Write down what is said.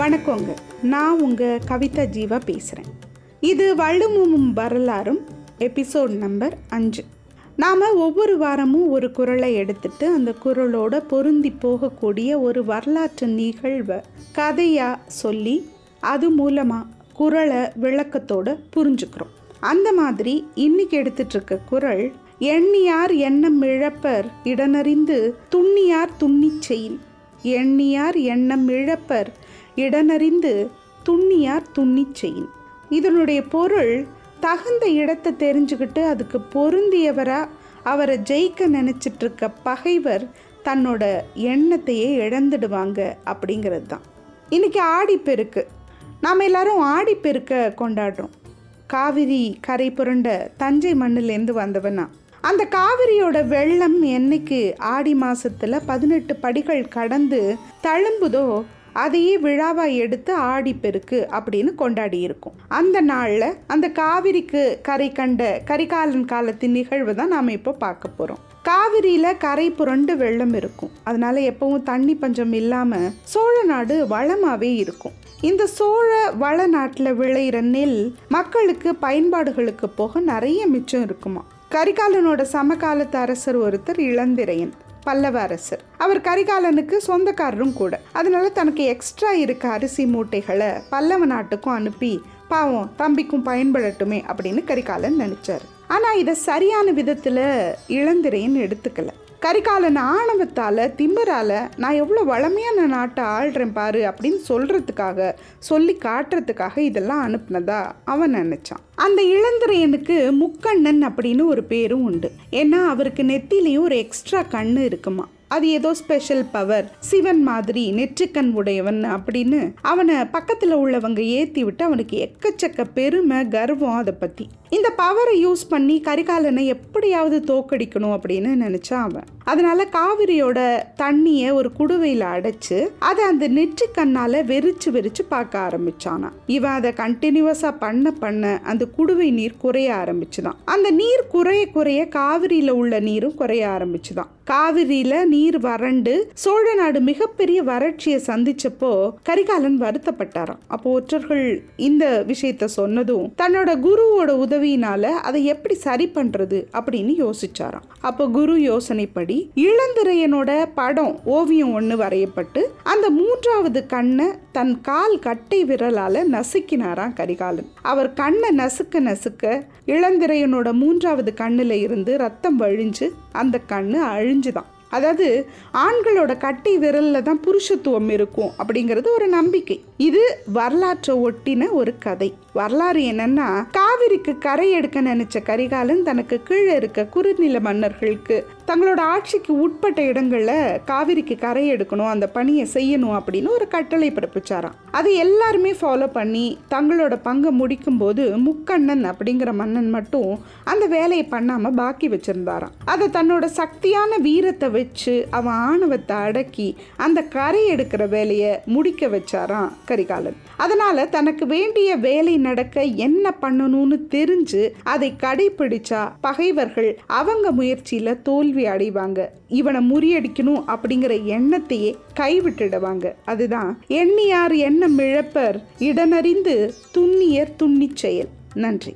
வணக்கங்க. நான் உங்கள் கவிதா ஜீவா பேசுகிறேன் இது வள்ளுமும் வரலாறும் எபிசோட் நம்பர் அஞ்சு. நாம் ஒவ்வொரு வாரமும் ஒரு குரலை எடுத்துட்டு அந்த குரலோட பொருந்தி போகக்கூடிய ஒரு வரலாற்று நிகழ்வை கதையாக சொல்லி அது மூலமாக குரலை விளக்கத்தோடு புரிஞ்சுக்கிறோம். அந்த மாதிரி இன்னைக்கு எடுத்துட்ருக்க குரல் எண்ணியார் எண்ணம் இழப்பர் இடனறிந்து துண்ணியார் துண்ணி செயின். எண்ணியார் எண்ணம் இழப்பர். இடனறிந்து துண்ணியார் துண்ணிச் செயின். இதனுடைய பொருள் தகுந்த இடத்தை தெரிஞ்சுக்கிட்டு அதுக்கு பொருந்தியவராக அவரை ஜெயிக்க நினச்சிட்ருக்க பகைவர் தன்னோட எண்ணத்தையே இழந்துடுவாங்க அப்படிங்கிறது தான் இன்றைக்கி ஆடிப்பெருக்கு. நாம் எல்லாரும் ஆடிப்பெருக்க கொண்டாடுறோம். காவிரி கரை புரண்ட தஞ்சை மண்ணிலேருந்து வந்தவனா அந்த காவிரியோட வெள்ளம் என்னைக்கு ஆடி மாசத்துல பதினெட்டு படிகள் கடந்து தழும்புதோ அதையே விழாவாக எடுத்து ஆடிப்பெருக்கு அப்படின்னு கொண்டாடி இருக்கும். அந்த நாளில் அந்த காவிரிக்கு கரை கண்ட கரிகாலன் காலத்தின் நிகழ்வு தான் நாம் இப்போ பார்க்க போகிறோம் காவிரியில் கரை புரண்டு வெள்ளம் இருக்கும். அதனால எப்பவும் தண்ணி பஞ்சம் இல்லாமல் சோழ நாடு வளமாகவே இருக்கும். இந்த சோழ வள நாட்டில் விளையிற நெல் மக்களுக்கு பயன்பாடுகளுக்கு போக நிறைய மிச்சம் இருக்குமா கரிகாலனோட சமகாலத்து அரசர் ஒருத்தர் இளந்திரையன் பல்லவ அரசர். அவர் கரிகாலனுக்கு சொந்தக்காரரும் கூட. அதனால தனக்கு எக்ஸ்ட்ரா இருக்க அரிசி மூட்டைகளை பல்லவ நாட்டுக்கும் அனுப்பி பாவம் தம்பிக்கும் பயன்படட்டுமே அப்படின்னு கரிகாலன் நினைச்சார். ஆனால் இதை சரியான விதத்தில் இளந்திரையன் எடுத்துக்கல. கரிகாலன் ஆணவத்தால் திம்பரால் நான் எவ்வளோ வளமையான நாட்டை ஆள்றேன் பாரு அப்படின்னு சொல்கிறதுக்காக சொல்லி காட்டுறதுக்காக இதெல்லாம் அனுப்புனதா அவன் நினச்சான். அந்த இளந்திரையனுக்கு முக்கண்ணன் அப்படின்னு ஒரு பேரும் உண்டு. ஏன்னா அவருக்கு நெத்திலையும் ஒரு எக்ஸ்ட்ரா கண்ணு இருக்குமா. அது ஏதோ ஸ்பெஷல் பவர் சிவன் மாதிரி நெற்றிக்கண் உடையவன் அப்படின்னு அவனை பக்கத்தில் உள்ளவங்க ஏற்றி விட்டு அவனுக்கு எக்கச்சக்க பெருமை கர்வம் அதை பற்றி இந்த பவரை யூஸ் பண்ணி கரிகாலனை எப்படியாவது தோக்கடிக்கணும் அப்படின்னு நினச்சான் அவன். அதனால காவிரியோட தண்ணியை ஒரு குடுவையில் அடைச்சு அதை அந்த நெற்றிக்கண்ணால் வெறிச்சு வெறிச்சு பார்க்க ஆரம்பிச்சானா இவன் அதை கண்டினியூவஸாக பண்ண பண்ண அந்த குடுவை நீர் குறைய ஆரம்பிச்சுதான். அந்த நீர் குறைய குறைய காவிரியில் உள்ள நீரும் குறைய ஆரம்பிச்சுதான். காவிரியில நீர் வறண்டு சோழ நாடு மிகப்பெரிய வறட்சியை சந்திச்சப்போ கரிகாலன் வருத்தப்பட்டாராம். அப்போ ஒற்றர்கள் இந்த விஷயத்த சொன்னதும் தன்னோட குருவோட உதவியினால அதை எப்படி சரி பண்ணுறது அப்படின்னு யோசிச்சாராம். அப்போ குரு யோசனைப்படி இளந்திரையனோட படம் ஓவியம் ஒன்று வரையப்பட்டு அந்த மூன்றாவது கண்ணை தன் கால் கட்டை விரலால் நசுக்கினாராம் கரிகாலன். அவர் கண்ணை நசுக்க நசுக்க இளந்திரையனோட மூன்றாவது கண்ணில் இருந்து ரத்தம் வழிஞ்சு அந்த கண்ணு அழிஞ்சுதான். அதாவது ஆண்களோட கட்டை விரலில் தான் புருஷத்துவம் இருக்கும் அப்படிங்கிறது ஒரு நம்பிக்கை. இது வரலாற்றை ஒட்டின ஒரு கதை. வரலாறு என்னன்னா காவிரிக்கு கரை எடுக்க நினைச்ச கரிகாலன் தனக்கு கீழே இருக்க குறுநில மன்னர்களுக்கு தங்களோட ஆட்சிக்கு உட்பட்ட இடங்களில் காவிரிக்கு கரை எடுக்கணும் அந்த பணியை செய்யணும் அப்படின்னு ஒரு கட்டளை பிறப்பிச்சாராம். அதை எல்லாருமே ஃபாலோ பண்ணி தங்களோட பங்கை முடிக்கும் போது முக்கண்ணன் அப்படிங்கிற மன்னன் மட்டும் அந்த வேலையை பண்ணாமல் பாக்கி வச்சிருந்தாராம். அதை தன்னோட சக்தியான வீரத்தை வச்சு அவன் ஆணவத்தை அடக்கி அந்த கரை எடுக்கிற வேலையை முடிக்க வச்சாராம் கரிகாலன். அதனால தனக்கு வேண்டிய வேலை நடக்க என்ன பண்ணணும்னு தெரிஞ்சு அதை கடைபிடிச்சா பகைவர்கள் அவங்க முயற்சியில தோல்வி அடைவாங்க. இவனை முறியடிக்கணும் அப்படிங்கிற எண்ணத்தையே கைவிட்டுடுவாங்க. அதுதான் எண்ணியார் எண்ணம் இழப்பர் இடனறிந்து துண்ணியர் துண்ணி செயல். நன்றி.